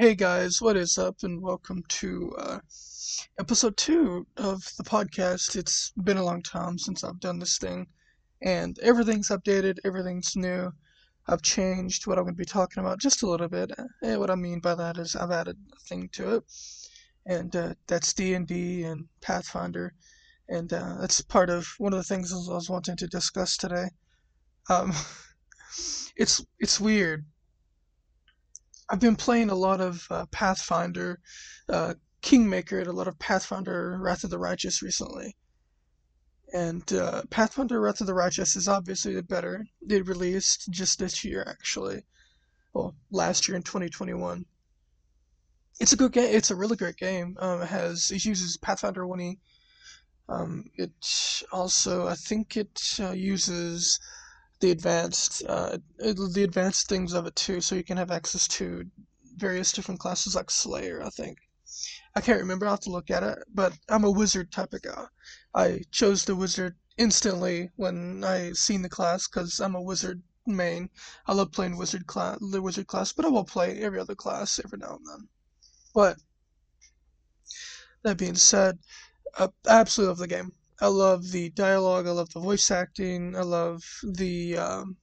Hey guys, what is up, and welcome to uh, episode two of the podcast. It's been a long time since I've done this thing, and everything's updated, everything's new. I've changed what I'm going to be talking about just a little bit. And what I mean by that is I've added a thing to it, and uh, that's D&D and Pathfinder, and uh, that's part of one of the things I was wanting to discuss today. Um, it's it's weird I've been playing a lot of uh, Pathfinder, uh, Kingmaker, and a lot of Pathfinder Wrath of the Righteous recently. And uh, Pathfinder Wrath of the Righteous is obviously the better. It released just this year, actually. Well, last year in 2021. It's a good game. It's a really great game. Um, it has it uses Pathfinder 1e. Um, it also, I think, it uh, uses the advanced uh, the advanced things of it too, so you can have access to various different classes like Slayer. I think I can't remember. I'll have to look at it. But I'm a wizard type of guy. I chose the wizard instantly when I seen the class because I'm a wizard main. I love playing wizard class, the wizard class, but I will play every other class every now and then. But that being said, I absolutely love the game. I love the dialogue. I love the voice acting. I love the um,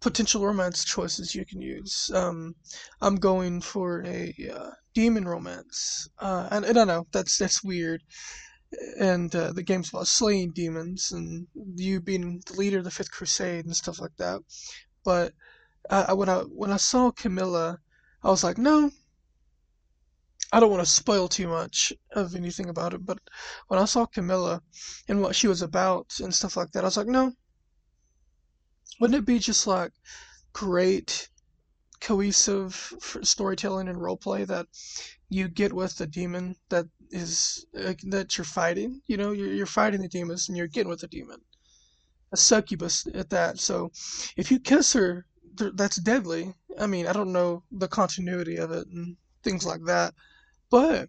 potential romance choices you can use. Um, I'm going for a uh, demon romance, uh, and I don't know. That's that's weird. And uh, the game's about slaying demons and you being the leader of the Fifth Crusade and stuff like that. But I, when I when I saw Camilla, I was like, no, I don't want to spoil too much of anything about it, but when I saw Camilla and what she was about and stuff like that, I was like, no. Wouldn't it be just like great cohesive storytelling and roleplay that you get with the demon that is uh, that you're fighting? You know, you're, you're fighting the demons and you're getting with the demon. A succubus at that. So if you kiss her, that's deadly. I mean, I don't know the continuity of it and things like that. But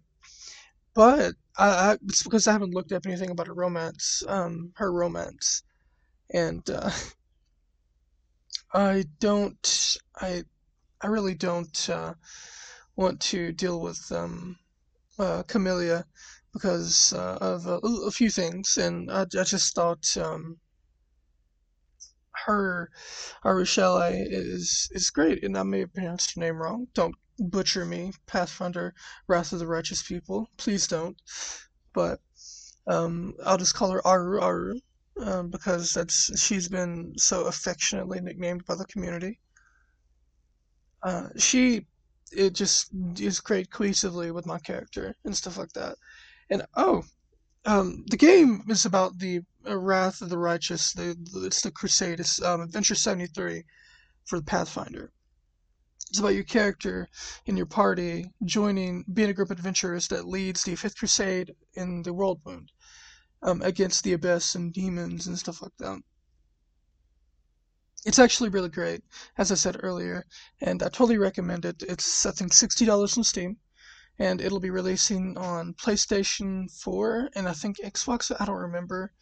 but I, I it's because I haven't looked up anything about her romance, um, her romance, and uh, I don't, I, I really don't uh, want to deal with um, uh, Camellia because uh, of a, a, few things, and I, I just thought um, her, Rochelle is is great, and I may have pronounced her name wrong. Don't butcher me, Pathfinder, Wrath of the Righteous People. Please don't. But um, I'll just call her Aru Aru um, because that's she's been so affectionately nicknamed by the community. Uh, she it just is great cohesively with my character and stuff like that. And oh, um, the game is about the uh, Wrath of the Righteous. The, it's the Crusade. It's um, Adventure seventy three for the Pathfinder. It's about your character and your party joining, being a group of adventurers that leads the Fifth Crusade in the World Wound um, against the Abyss and demons and stuff like that. It's actually really great, as I said earlier, and I totally recommend it. It's, I think, $60 on Steam, and it'll be releasing on PlayStation 4 and I think Xbox, I don't remember.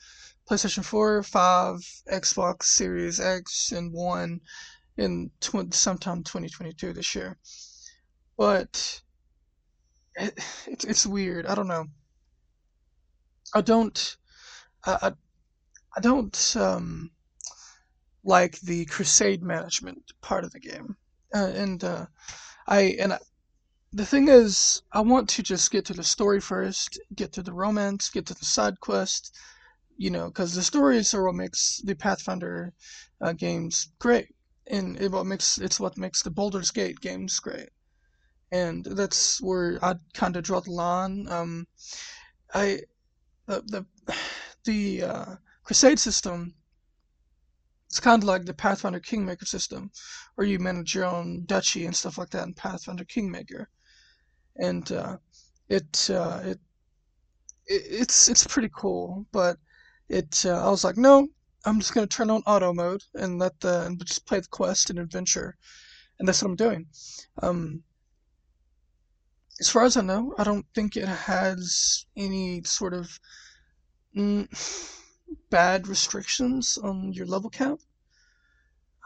PlayStation 4, 5, Xbox Series X, and 1 in tw- sometime 2022 this year. But it, it's it's weird. I don't know. I don't I I don't um like the crusade management part of the game. Uh, and uh, I and I, the thing is, I want to just get to the story first, get to the romance, get to the side quest, you know, because the stories are what makes the Pathfinder uh, games great and it what makes it's what makes the Baldur's Gate games great. And that's where I kind of draw the line. Um, I the the the uh, Crusade system. It's kind of like the Pathfinder Kingmaker system, where you manage your own duchy and stuff like that in Pathfinder Kingmaker, and uh, it, uh, it it it's it's pretty cool. But it uh, I was like, no, I'm just gonna turn on auto mode and let the and just play the quest and adventure, and that's what I'm doing. Um, as far as I know, I don't think it has any sort of mm, bad restrictions on your level cap.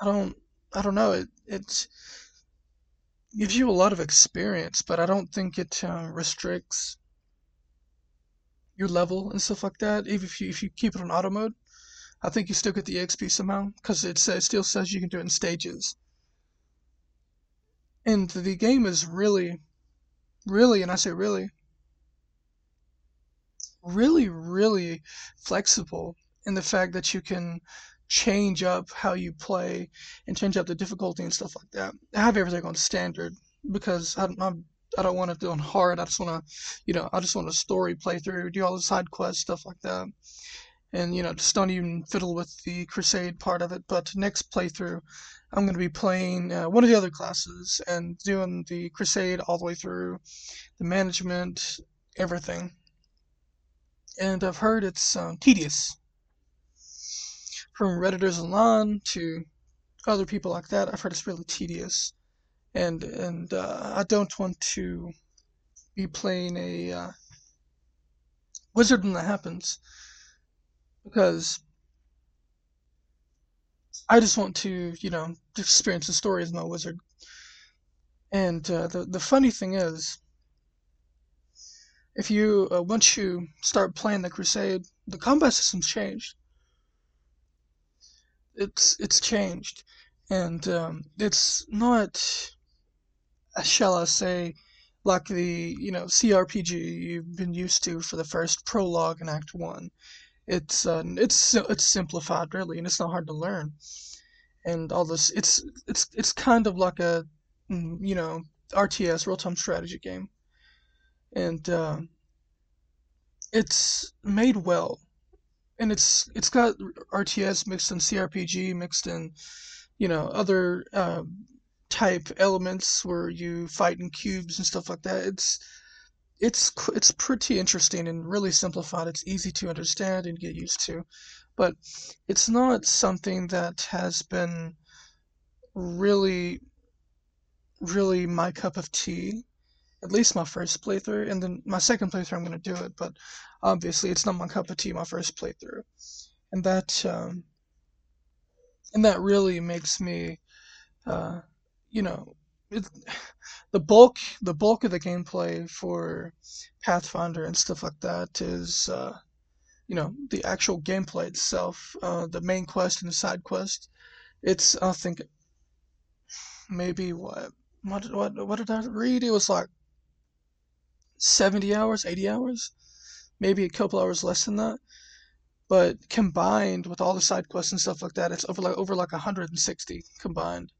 I don't I don't know it it's gives you a lot of experience, but I don't think it uh, restricts your level and stuff like that. Even if you if you keep it on auto mode, I think you still get the XP somehow because it, it still says you can do it in stages. And the game is really, really, and I say really, really, really flexible in the fact that you can change up how you play and change up the difficulty and stuff like that. I have everything on standard because I, I'm, I don't want to do on hard. I just want to, you know, I just want a story playthrough, do all the side quests, stuff like that. And, you know, just don't even fiddle with the crusade part of it. But next playthrough, I'm going to be playing uh, one of the other classes and doing the crusade all the way through, the management, everything. And I've heard it's uh, tedious from Redditors online to other people like that, I've heard it's really tedious, and and uh, I don't want to be playing a uh, wizard when that happens because I just want to, you know, experience the story as my wizard. And uh, the the funny thing is, if you uh, once you start playing the Crusade, the combat system's changed it's it's changed, and um, it's not, uh, shall I say, like the you know CRPG you've been used to for the first prologue in Act One. It's uh, it's it's simplified really, and it's not hard to learn. And all this, it's it's it's kind of like a mm, you know RTS real time strategy game, and uh, it's made well and it's it's got RTS mixed in CRPG mixed in you know other uh, type elements where you fight in cubes and stuff like that. It's it's it's pretty interesting and really simplified. It's easy to understand and get used to, but it's not something that has been really really my cup of tea at least my first playthrough, and then my second playthrough I'm going to do it, but obviously it's not my cup of tea my first playthrough, and that um, and that really makes me, uh, you know, the bulk the bulk of the gameplay for Pathfinder and stuff like that is. Uh, you know the actual gameplay itself, uh, the main quest and the side quest. It's I think maybe what what what what did I read? It was like 70 hours, 80 hours, maybe a couple hours less than that. But combined with all the side quests and stuff like that, it's over like over like 160 combined.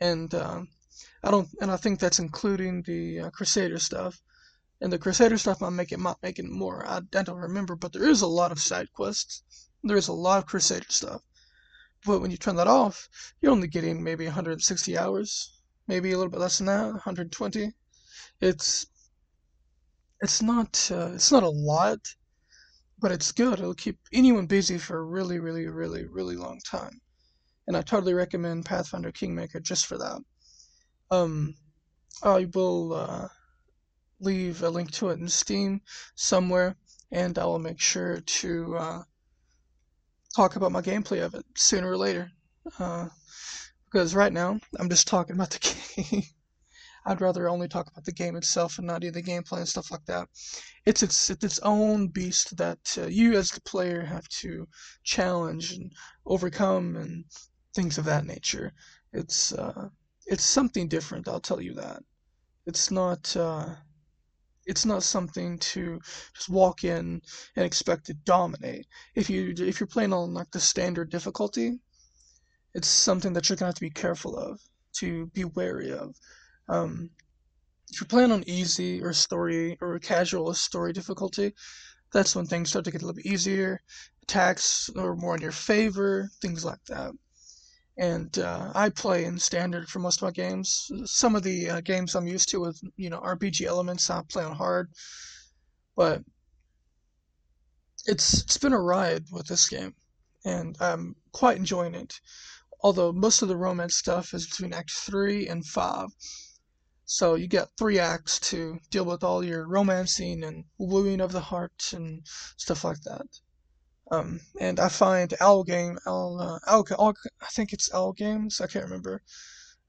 And um, I don't, and I think that's including the uh, Crusader stuff. And the Crusader stuff might make it might make it more. I, I don't remember, but there is a lot of side quests. There is a lot of Crusader stuff. But when you turn that off, you're only getting maybe 160 hours, maybe a little bit less than that, 120. It's it's not uh, it's not a lot, but it's good. It'll keep anyone busy for a really, really, really, really long time. And I totally recommend Pathfinder Kingmaker just for that. Um, I will uh, leave a link to it in Steam somewhere, and I will make sure to uh, talk about my gameplay of it sooner or later. Uh, because right now I'm just talking about the game. I'd rather only talk about the game itself and not do the gameplay and stuff like that. It's its it's its own beast that uh, you as the player have to challenge and overcome and things of that nature. It's uh, it's something different. I'll tell you that. It's not. Uh, it's not something to just walk in and expect to dominate. If you if you're playing on like the standard difficulty, it's something that you're gonna have to be careful of, to be wary of. Um, if you're playing on easy or story or casual or story difficulty, that's when things start to get a little bit easier. Attacks are more in your favor, things like that. And uh, I play in standard for most of my games. Some of the uh, games I'm used to with you know RPG elements, I play on hard. But it's it's been a ride with this game, and I'm quite enjoying it. Although most of the romance stuff is between Act three and five so you get three acts to deal with all your romancing and wooing of the heart and stuff like that. Um, and I find Owl Game, Owl, uh, Owl, Owl, I think it's Owl Games, I can't remember.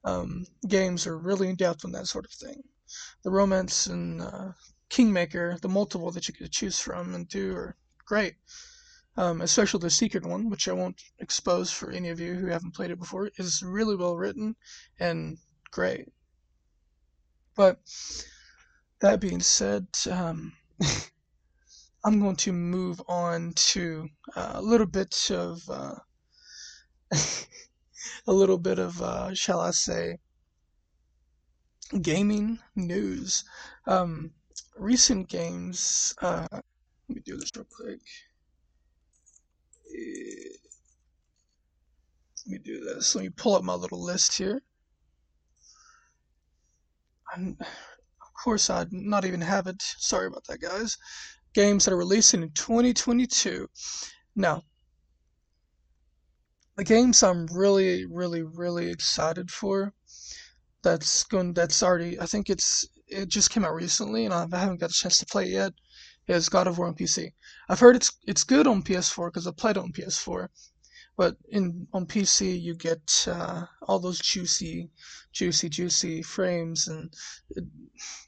um, games are really in depth on that sort of thing. The romance and uh, Kingmaker, the multiple that you could choose from and do are great. Um, especially the secret one, which I won't expose for any of you who haven't played it before, is really well written and great. But that being said, um, I'm going to move on to uh, a little bit of uh, a little bit of uh, shall I say gaming news. Um, recent games. Uh, let me do this real quick. Let me do this. Let me pull up my little list here. I'm, of course, I'd not even have it. Sorry about that, guys. Games that are releasing in 2022. Now, the games I'm really, really, really excited for. That's going. That's already. I think it's. It just came out recently, and I haven't got a chance to play it yet. Is God of War on PC. I've heard it's it's good on PS4 because I played on PS4, but in on PC you get uh, all those juicy, juicy, juicy frames, and it,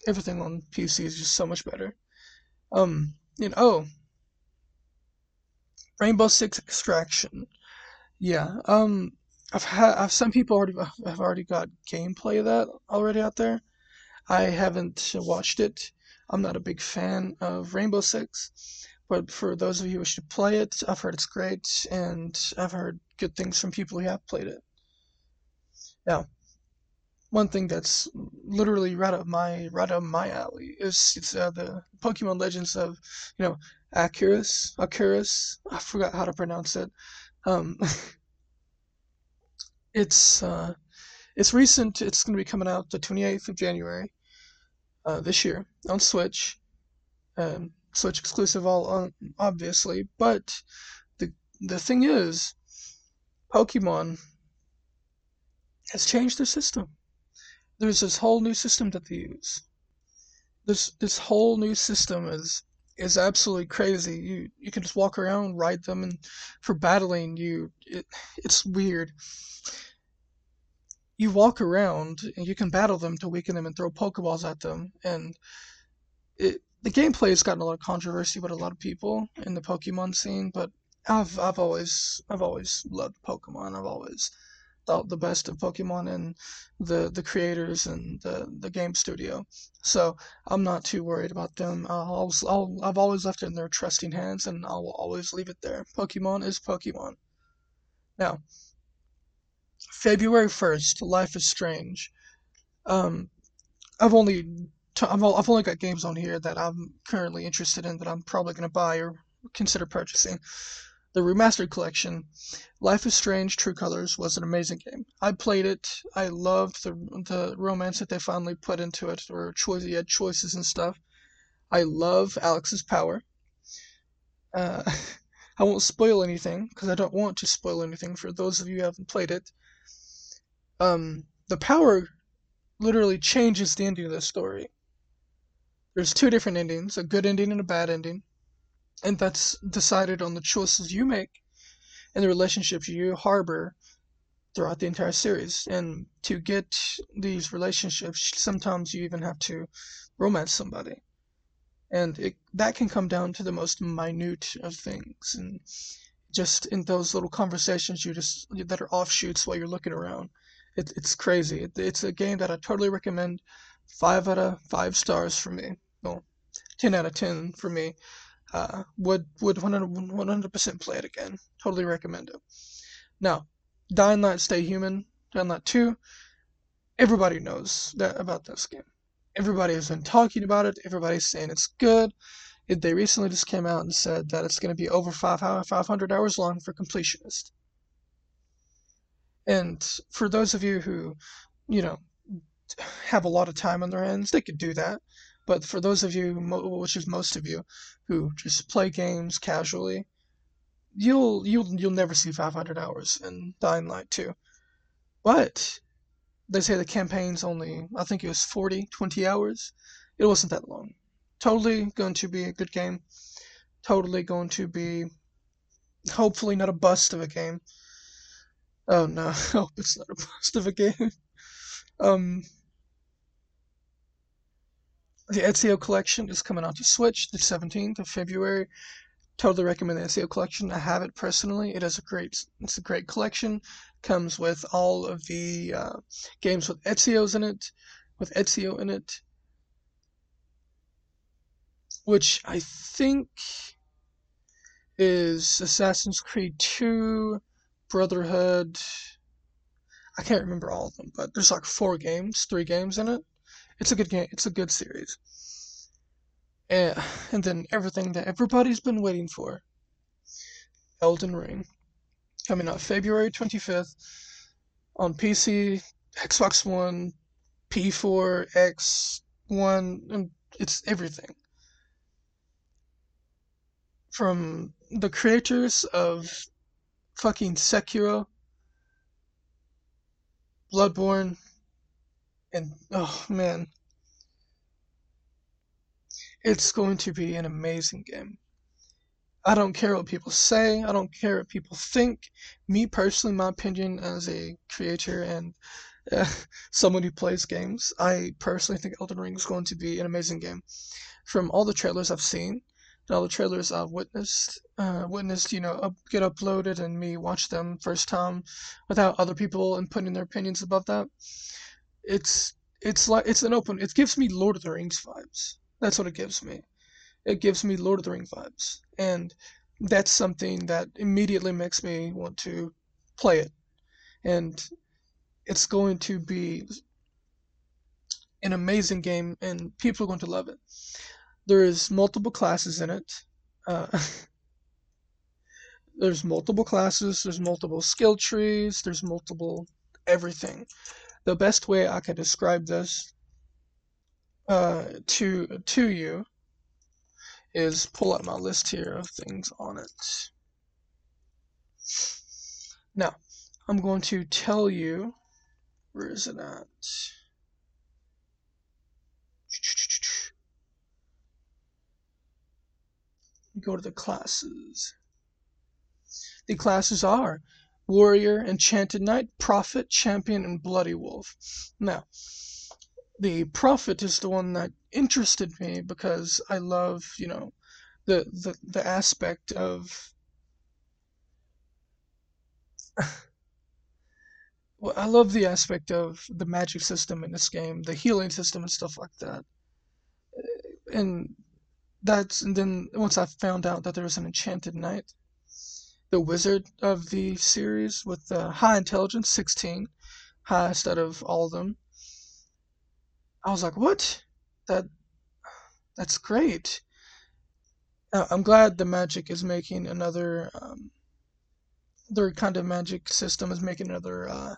everything on PC is just so much better. Um, you know, oh, Rainbow Six Extraction. Yeah. Um, I've had I've some people already have already got gameplay of that already out there. I haven't watched it. I'm not a big fan of Rainbow Six, but for those of you who wish to play it, I've heard it's great, and I've heard good things from people who have played it. Now, one thing that's literally right up my right up my alley is it's uh, the Pokemon Legends of you know Arceus Arceus I forgot how to pronounce it. Um, it's uh, it's recent. It's going to be coming out the 28th of January uh, this year on Switch. Um, Switch exclusive, all uh, obviously. But the the thing is, Pokemon has changed their system. There's this whole new system that they use. This this whole new system is is absolutely crazy. You you can just walk around, ride them, and for battling you, it, it's weird. You walk around and you can battle them to weaken them and throw Pokeballs at them, and it the gameplay has gotten a lot of controversy with a lot of people in the Pokemon scene. But I've I've always I've always loved Pokemon. I've always thought the best of Pokemon and the the creators and the the game studio. So I'm not too worried about them. I'll, I'll I've always left it in their trusting hands, and I'll always leave it there. Pokemon is Pokemon. Now, February first, Life is Strange. Um, I've only t- I've, I've only got games on here that I'm currently interested in that I'm probably gonna buy or consider purchasing the remastered collection, Life is Strange: True Colors was an amazing game. I played it. I loved the the romance that they finally put into it, or choice you had choices and stuff. I love Alex's power. Uh, I won't spoil anything because I don't want to spoil anything for those of you who haven't played it. Um, the power literally changes the ending of the story. There's two different endings, a good ending and a bad ending and that's decided on the choices you make and the relationships you harbor throughout the entire series. And to get these relationships, sometimes you even have to romance somebody. And it, that can come down to the most minute of things. And just in those little conversations you just that are offshoots while you're looking around. It, it's crazy. It, it's a game that I totally recommend. Five out of five stars for me. Well, ten out of ten for me. Uh, would would 100 percent play it again. Totally recommend it. Now, Dying Light Stay Human, Dying Light 2. Everybody knows that about this game. Everybody has been talking about it. Everybody's saying it's good. It, they recently just came out and said that it's going to be over five 500 hours long for completionist. And for those of you who, you know, have a lot of time on their hands, they could do that. But for those of you, which is most of you, who just play games casually, you'll you'll you'll never see 500 hours in Dying Light 2. But they say the campaign's only I think it was 40, 20 hours. It wasn't that long. Totally going to be a good game. Totally going to be hopefully not a bust of a game. Oh no, hope it's not a bust of a game. Um, the Ezio collection is coming out to Switch the 17th of February. Totally recommend the Ezio collection. I have it personally. It is a great, it's a great collection. Comes with all of the uh, games with Ezio's in it, with Ezio in it, which I think is Assassin's Creed 2, Brotherhood. I can't remember all of them, but there's like four games, three games in it. It's a good game. It's a good series. And, and then everything that everybody's been waiting for. Elden Ring. Coming out February 25th on PC, Xbox One, P4, X1, and it's everything. From the creators of fucking Sekiro, Bloodborne, and oh man, it's going to be an amazing game. I don't care what people say, I don't care what people think. Me personally, my opinion as a creator and uh, someone who plays games, I personally think Elden Ring is going to be an amazing game. From all the trailers I've seen, all the trailers I've witnessed, uh, witnessed, you know, up, get uploaded and me watch them first time without other people and putting their opinions above that it's it's like it's an open. It gives me Lord of the Rings vibes. That's what it gives me. It gives me Lord of the Rings vibes, and that's something that immediately makes me want to play it. And it's going to be an amazing game, and people are going to love it. There is multiple classes in it. Uh, there's multiple classes. There's multiple skill trees. There's multiple everything the best way I can describe this uh, to to you is pull out my list here of things on it. Now, I'm going to tell you where is it at? Go to the classes. The classes are warrior, enchanted knight, prophet, champion, and bloody wolf. Now, the prophet is the one that interested me because I love, you know, the the, the aspect of well, I love the aspect of the magic system in this game, the healing system and stuff like that. And that's and then once I found out that there was an enchanted knight, the wizard of the series with the high intelligence, 16, highest out of all of them. I was like, what? That that's great. Uh, I'm glad the magic is making another um, their kind of magic system is making another uh,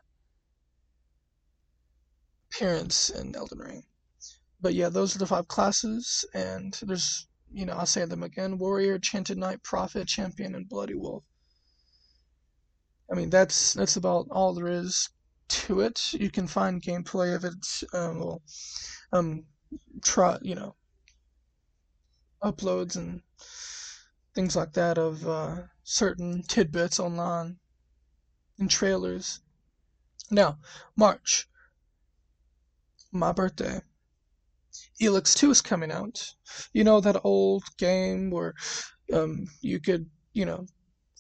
appearance in Elden Ring. But yeah, those are the five classes, and there's you know I'll say them again: warrior, enchanted knight, prophet, champion, and bloody wolf. I mean, that's that's about all there is to it. You can find gameplay of it. Um, well, um, try you know, uploads and things like that of uh, certain tidbits online and trailers. Now, March, my birthday. Elex 2 is coming out. You know that old game where um, you could, you know,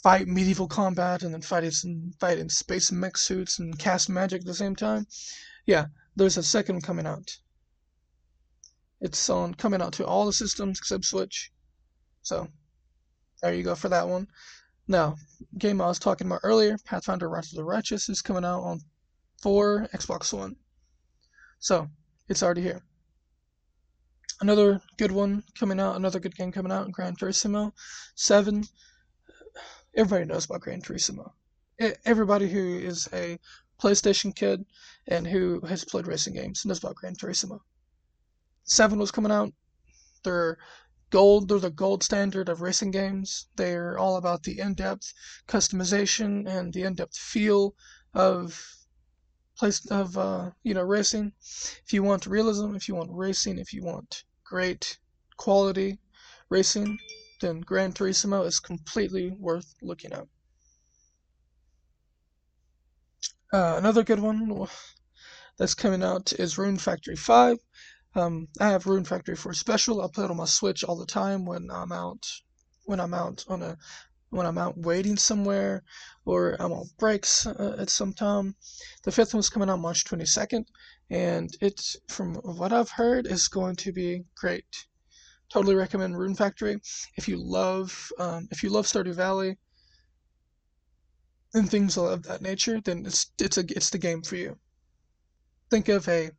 fight medieval combat and then fight in, fight in space mech suits and cast magic at the same time. Yeah, there's a second coming out. It's on coming out to all the systems except Switch. So there you go for that one. Now, game I was talking about earlier, Pathfinder Wrath of the Righteous, is coming out on for Xbox One. So it's already here. Another good one coming out, another good game coming out, Gran Turismo 7 everybody knows about Gran Turismo. Everybody who is a PlayStation kid and who has played racing games knows about Gran Turismo. Seven was coming out. They're gold. They're the gold standard of racing games. They're all about the in-depth customization and the in-depth feel of place of uh, you know racing. If you want realism, if you want racing, if you want great quality racing, then Gran Turismo is completely worth looking at. Uh, another good one, that's coming out is Rune Factory 5. Um, I have Rune Factory 4 Special. I play it on my Switch all the time when I'm out when I'm out on a when I'm out waiting somewhere or I'm on breaks uh, at some time. The fifth one's coming out March 22nd, and it's from what I've heard is going to be great. Totally recommend Rune Factory if you love um, if you love Stardew Valley and things of that nature. Then it's it's a it's the game for you. Think of a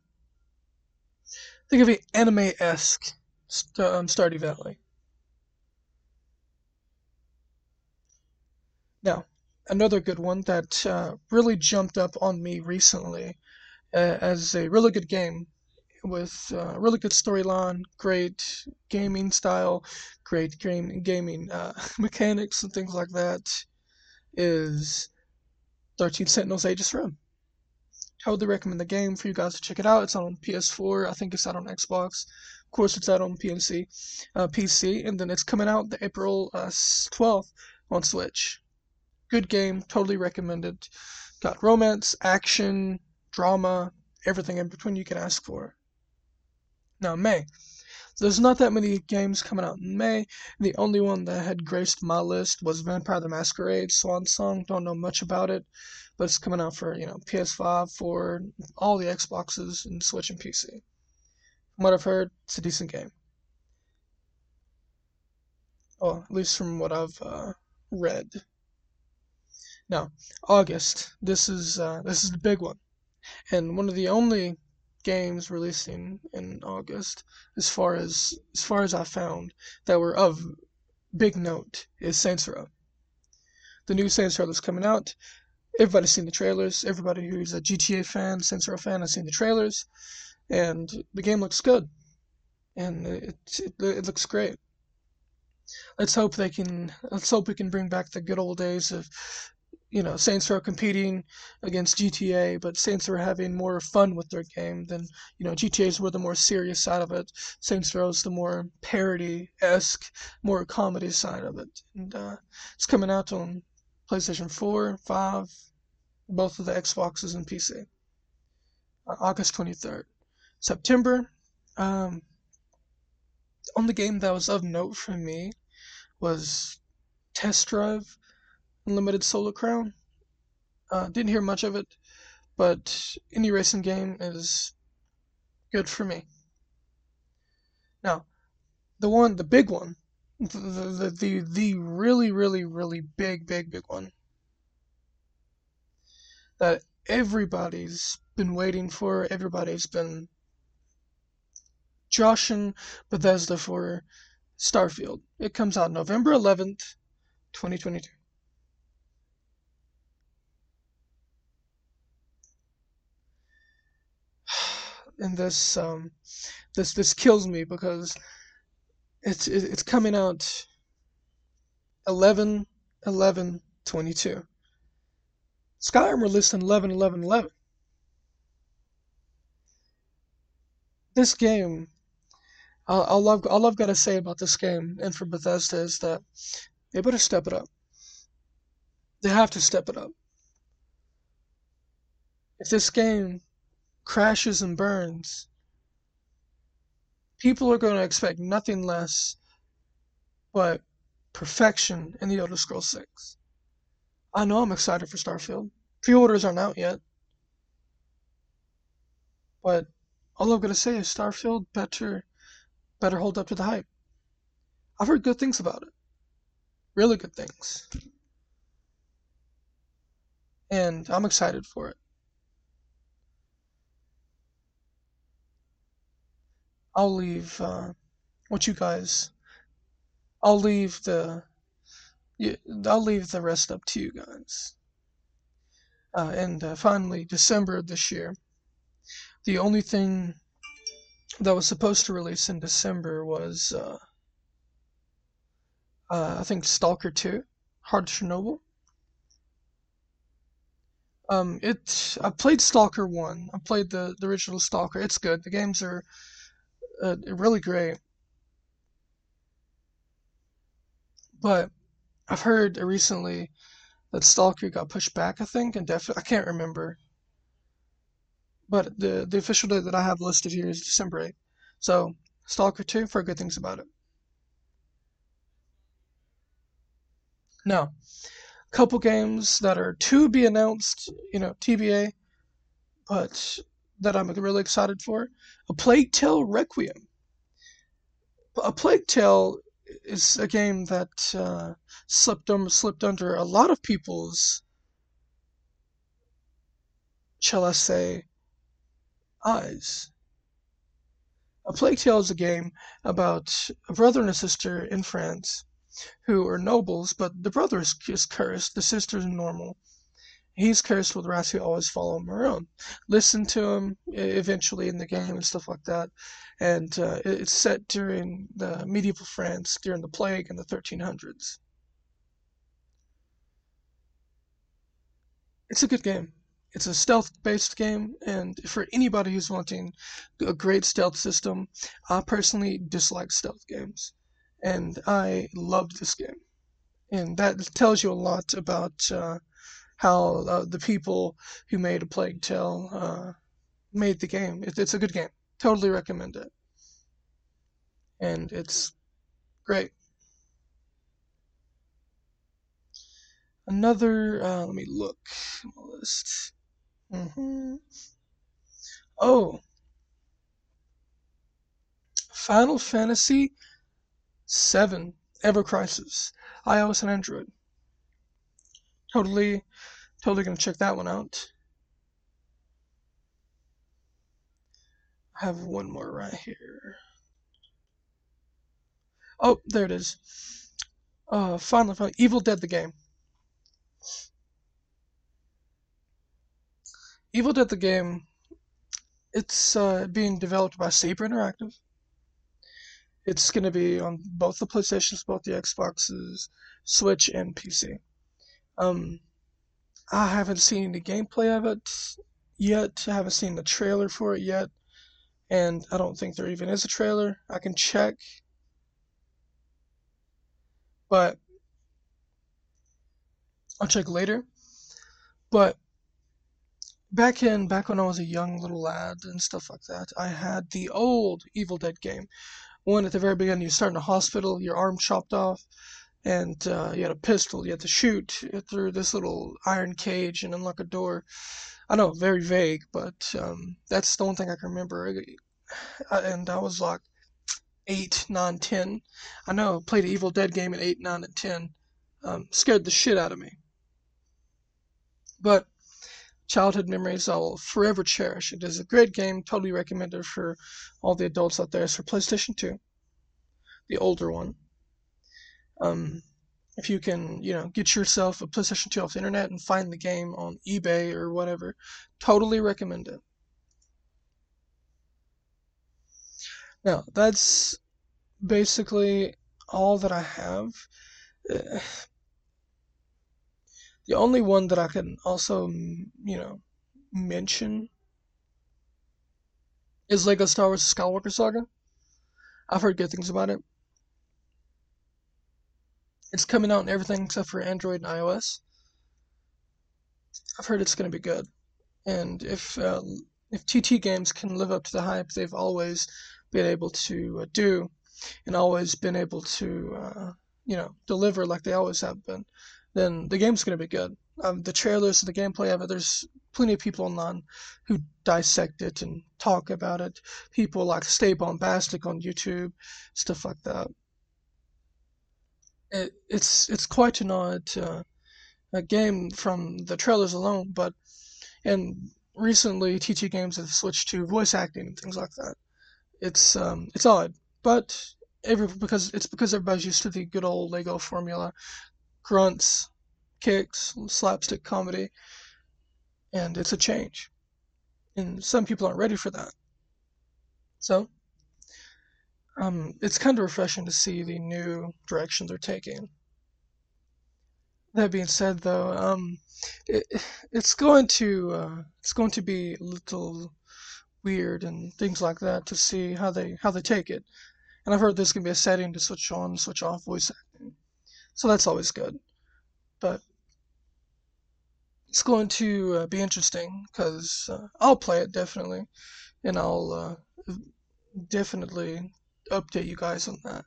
think of a anime esque um, Stardew Valley. Now, another good one that uh, really jumped up on me recently uh, as a really good game with uh, really good storyline, great gaming style, great game gaming uh, mechanics and things like that is 13 Sentinels Aegis Rim. Totally recommend the game for you guys to check it out. It's on PS4. I think it's out on Xbox. Of course, it's out on PNC, uh, PC, and then it's coming out the April uh, 12th on Switch. Good game. Totally recommended. Got romance, action, drama, everything in between you can ask for. Now, May. There's not that many games coming out in May. The only one that had graced my list was Vampire the Masquerade Swan Song. Don't know much about it, but it's coming out for, you know, PS5, for all the Xboxes, and Switch and PC. From what I've heard, it's a decent game. Well, at least from what I've uh, read. Now, August. This is uh, this is the big one, and one of the only games releasing in August, as far as as far as I found that were of big note, is Saints Row. The new Saints Row that's coming out. Everybody's seen the trailers. Everybody who's a GTA fan, Saints Row fan, has seen the trailers, and the game looks good, and it it, it looks great. Let's hope they can. Let's hope we can bring back the good old days of you know, Saints Row competing against GTA, but Saints Row having more fun with their game than, you know, GTA's were the more serious side of it. Saints Row's the more parody-esque, more comedy side of it. And uh, it's coming out on PlayStation 4, 5, both of the Xboxes and PC. Uh, August 23rd. September, um, only game that was of note for me was Test Drive Unlimited Solar Crown. Uh, didn't hear much of it, but any racing game is good for me. Now, the one, the big one, the the the, the really really really big big big one that everybody's been waiting for, everybody's been joshing Bethesda for Starfield. It comes out November 11th, 2022. And this um, this this kills me because it's it's coming out 11 11 22 skyrim released in 11 11 11 this game all, all, I've, all I've got to say about this game and for bethesda is that they better step it up. They have to step it up. If this game crashes and burns, people are going to expect nothing less but perfection in the Elder Scrolls 6. I know I'm excited for Starfield. Pre-orders aren't out yet. But all I'm gonna say is Starfield better better hold up to the hype. I've heard good things about it. Really good things. And I'm excited for it. I'll leave uh, what you guys. I'll leave the. I'll leave the rest up to you guys. Uh, and uh, finally, December of this year. The only thing that was supposed to release in December was, uh, uh I think, Stalker 2, Hard Chernobyl. Um, it. I played Stalker 1. I played the, the original Stalker. It's good. The games are uh, really great. But I've heard recently that Stalker got pushed back. I think and definitely I can't remember. but the the official date that I have listed here is December 8th. So Stalker 2 for good things about it. Now, a couple games that are to be announced, you know, TBA, but that I'm really excited for. A Plague Tale Requiem. A Plague Tale is a game that uh, slipped under, slipped under a lot of people's, shall I say, eyes. A Plague Tale is a game about a brother and a sister in France who are nobles, but the brother is, is cursed, the sister is normal. He's cursed with rats who always follow him around. Listen to him eventually in the game and stuff like that. And uh, it's set during the medieval France during the plague in the 1300s. It's a good game. It's a stealth-based game, and for anybody who's wanting a great stealth system, I personally dislike stealth games, and I loved this game, and that tells you a lot about uh, how uh, the people who made A Plague Tale uh, made the game. It, it's a good game. Totally recommend it, and it's great. Another, uh, let me look list. Mm-hmm. Oh, Final Fantasy VII Ever Crisis, iOS and Android. Totally, totally gonna check that one out. I have one more right here. Oh, there it is. Uh, finally, finally, Evil Dead the game. Evil Dead the game, it's uh, being developed by Saber Interactive. It's going to be on both the PlayStations, both the Xboxes, Switch, and PC. Um, I haven't seen any gameplay of it yet. I haven't seen the trailer for it yet, and I don't think there even is a trailer. I can check, but I'll check later. But back in back when I was a young little lad and stuff like that, I had the old Evil Dead game. One at the very beginning, you start in a hospital, your arm chopped off, and uh, you had a pistol. You had to shoot through this little iron cage and unlock a door. I know, very vague, but um, that's the one thing I can remember. And I was like eight, nine, ten. I know, played an Evil Dead game at eight, nine, and ten. Um, scared the shit out of me. But childhood memories I will forever cherish. It is a great game, totally recommended for all the adults out there. It's for PlayStation 2, the older one. Um, if you can, you know, get yourself a PlayStation 2 off the internet and find the game on eBay or whatever, totally recommend it. Now, that's basically all that I have. Uh, the only one that I can also, you know, mention is Lego Star Wars Skywalker Saga. I've heard good things about it. It's coming out in everything except for Android and iOS. I've heard it's going to be good. And if uh, if TT Games can live up to the hype they've always been able to uh, do, and always been able to, uh, you know, deliver like they always have been, then the game's going to be good. Um, the trailers, the gameplay of it, there's plenty of people online who dissect it and talk about it. People like Stay Bombastic on YouTube, stuff like that. It, it's it's quite an odd uh, game from the trailers alone, but and recently TT Games have switched to voice acting and things like that. It's um it's odd, but every because it's because everybody's used to the good old Lego formula grunts, kicks, slapstick comedy, and it's a change. And some people aren't ready for that. So, um, it's kind of refreshing to see the new direction they're taking. That being said, though, um, it, it's going to uh, it's going to be a little weird and things like that to see how they how they take it. And I've heard there's gonna be a setting to switch on, switch off voice acting. So that's always good. But it's going to uh, be interesting because uh, I'll play it definitely, and I'll uh, definitely update you guys on that.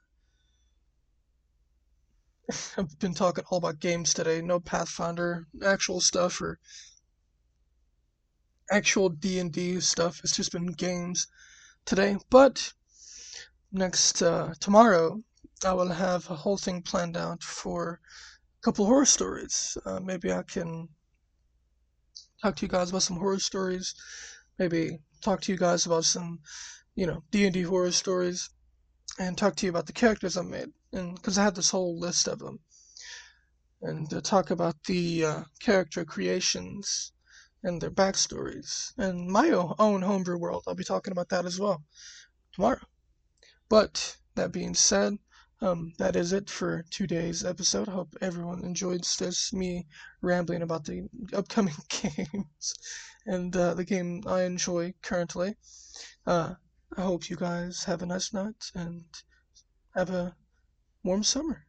I've been talking all about games today, no Pathfinder, actual stuff or actual D&D stuff. It's just been games today. But next uh, tomorrow, I will have a whole thing planned out for a couple horror stories. Uh, maybe I can talk to you guys about some horror stories. Maybe talk to you guys about some, you know, D&D horror stories, and talk to you about the characters I made. And because I have this whole list of them, and uh, talk about the uh, character creations and their backstories. And my own homebrew world, I'll be talking about that as well tomorrow. But that being said, um, that is it for today's episode. I hope everyone enjoyed this me rambling about the upcoming games and uh, the game I enjoy currently. Uh, I hope you guys have a nice night and have a warm summer.